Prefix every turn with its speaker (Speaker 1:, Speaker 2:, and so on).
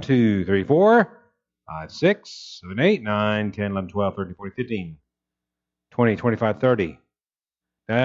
Speaker 1: two, three, four, five, six, seven, eight, nine, 10, 11, 12, 13, 14, 15, 20, 25, 30,